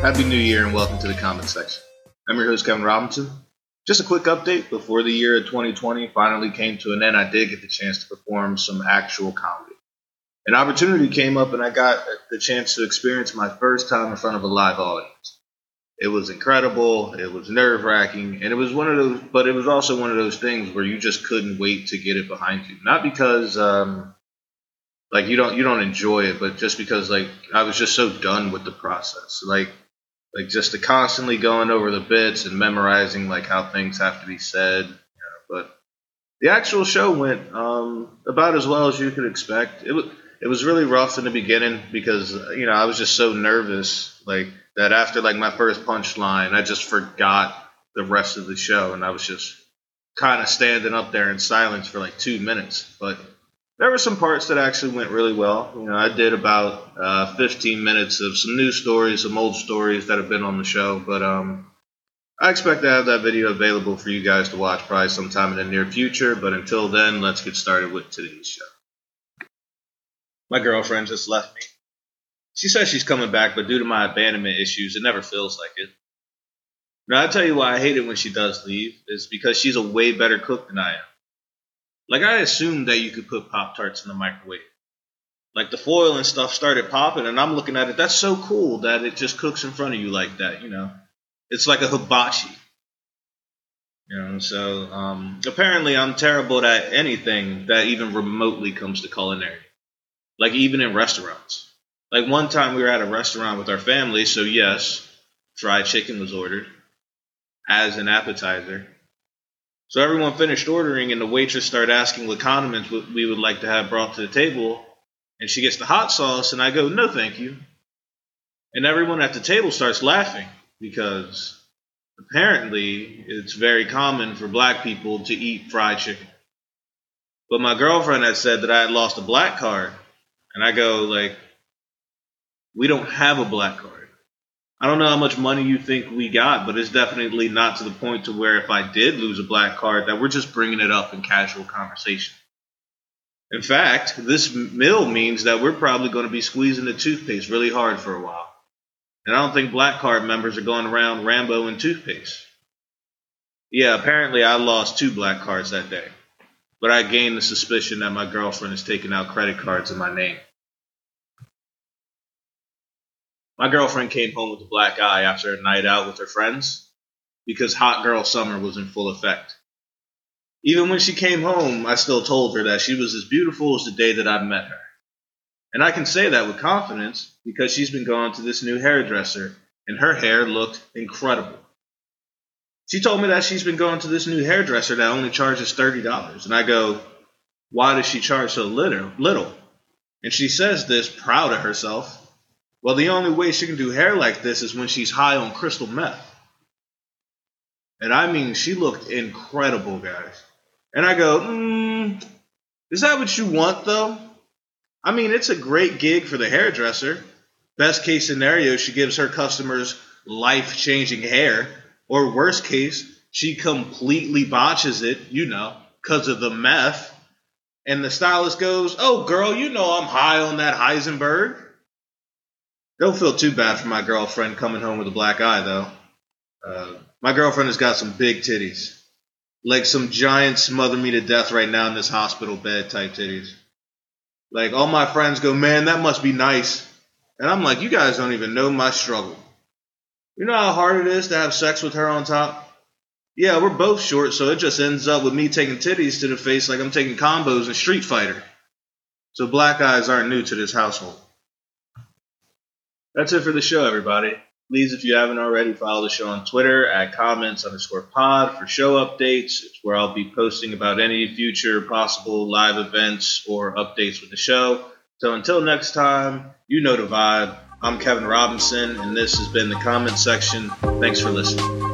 Happy New Year and welcome to the comment section. I'm your host, Kevin Robinson. Just a quick update before the year of 2020 finally came to an end, I did get the chance to perform some actual comedy. An opportunity came up and I got the chance to experience my first time in front of a live audience. It was incredible, it was nerve wracking, and it was one of those, but it was also one of those things where you just couldn't wait to get it behind you. Not because, um, like you don't you don't enjoy it, but just because like I was just so done with the process. Like like just to constantly going over the bits and memorizing like how things have to be said. You know, but the actual show went um, about as well as you could expect. It was it was really rough in the beginning because you know I was just so nervous like that after like my first punchline I just forgot the rest of the show and I was just kind of standing up there in silence for like two minutes. But there were some parts that actually went really well. You know, I did about uh, 15 minutes of some new stories, some old stories that have been on the show, but um, I expect to have that video available for you guys to watch probably sometime in the near future. But until then, let's get started with today's show. My girlfriend just left me. She says she's coming back, but due to my abandonment issues, it never feels like it. Now, I tell you why I hate it when she does leave is because she's a way better cook than I am. Like I assumed that you could put Pop Tarts in the microwave. Like the foil and stuff started popping, and I'm looking at it. That's so cool that it just cooks in front of you like that. You know, it's like a hibachi. You know, so um, apparently I'm terrible at anything that even remotely comes to culinary. Like even in restaurants. Like one time we were at a restaurant with our family, so yes, fried chicken was ordered as an appetizer. So everyone finished ordering, and the waitress started asking what condiments we would like to have brought to the table. And she gets the hot sauce, and I go, no, thank you. And everyone at the table starts laughing because apparently it's very common for black people to eat fried chicken. But my girlfriend had said that I had lost a black card. And I go, like, we don't have a black card. I don't know how much money you think we got, but it's definitely not to the point to where if I did lose a black card, that we're just bringing it up in casual conversation. In fact, this mill means that we're probably going to be squeezing the toothpaste really hard for a while. And I don't think black card members are going around Rambo and toothpaste. Yeah, apparently I lost two black cards that day. But I gained the suspicion that my girlfriend is taking out credit cards in my name. My girlfriend came home with a black eye after a night out with her friends because hot girl summer was in full effect. Even when she came home, I still told her that she was as beautiful as the day that I met her. And I can say that with confidence because she's been going to this new hairdresser and her hair looked incredible. She told me that she's been going to this new hairdresser that only charges $30. And I go, why does she charge so little? And she says this proud of herself well, the only way she can do hair like this is when she's high on crystal meth. And I mean, she looked incredible, guys. And I go, mm, is that what you want, though? I mean, it's a great gig for the hairdresser. Best case scenario, she gives her customers life changing hair. Or worst case, she completely botches it, you know, because of the meth. And the stylist goes, Oh, girl, you know I'm high on that Heisenberg. Don't feel too bad for my girlfriend coming home with a black eye, though. Uh, my girlfriend has got some big titties. Like some giant smother me to death right now in this hospital bed type titties. Like all my friends go, man, that must be nice. And I'm like, you guys don't even know my struggle. You know how hard it is to have sex with her on top? Yeah, we're both short, so it just ends up with me taking titties to the face like I'm taking combos in Street Fighter. So black eyes aren't new to this household. That's it for the show, everybody. Please, if you haven't already, follow the show on Twitter at comments underscore pod for show updates. It's where I'll be posting about any future possible live events or updates with the show. So until next time, you know the vibe. I'm Kevin Robinson, and this has been the comment section. Thanks for listening.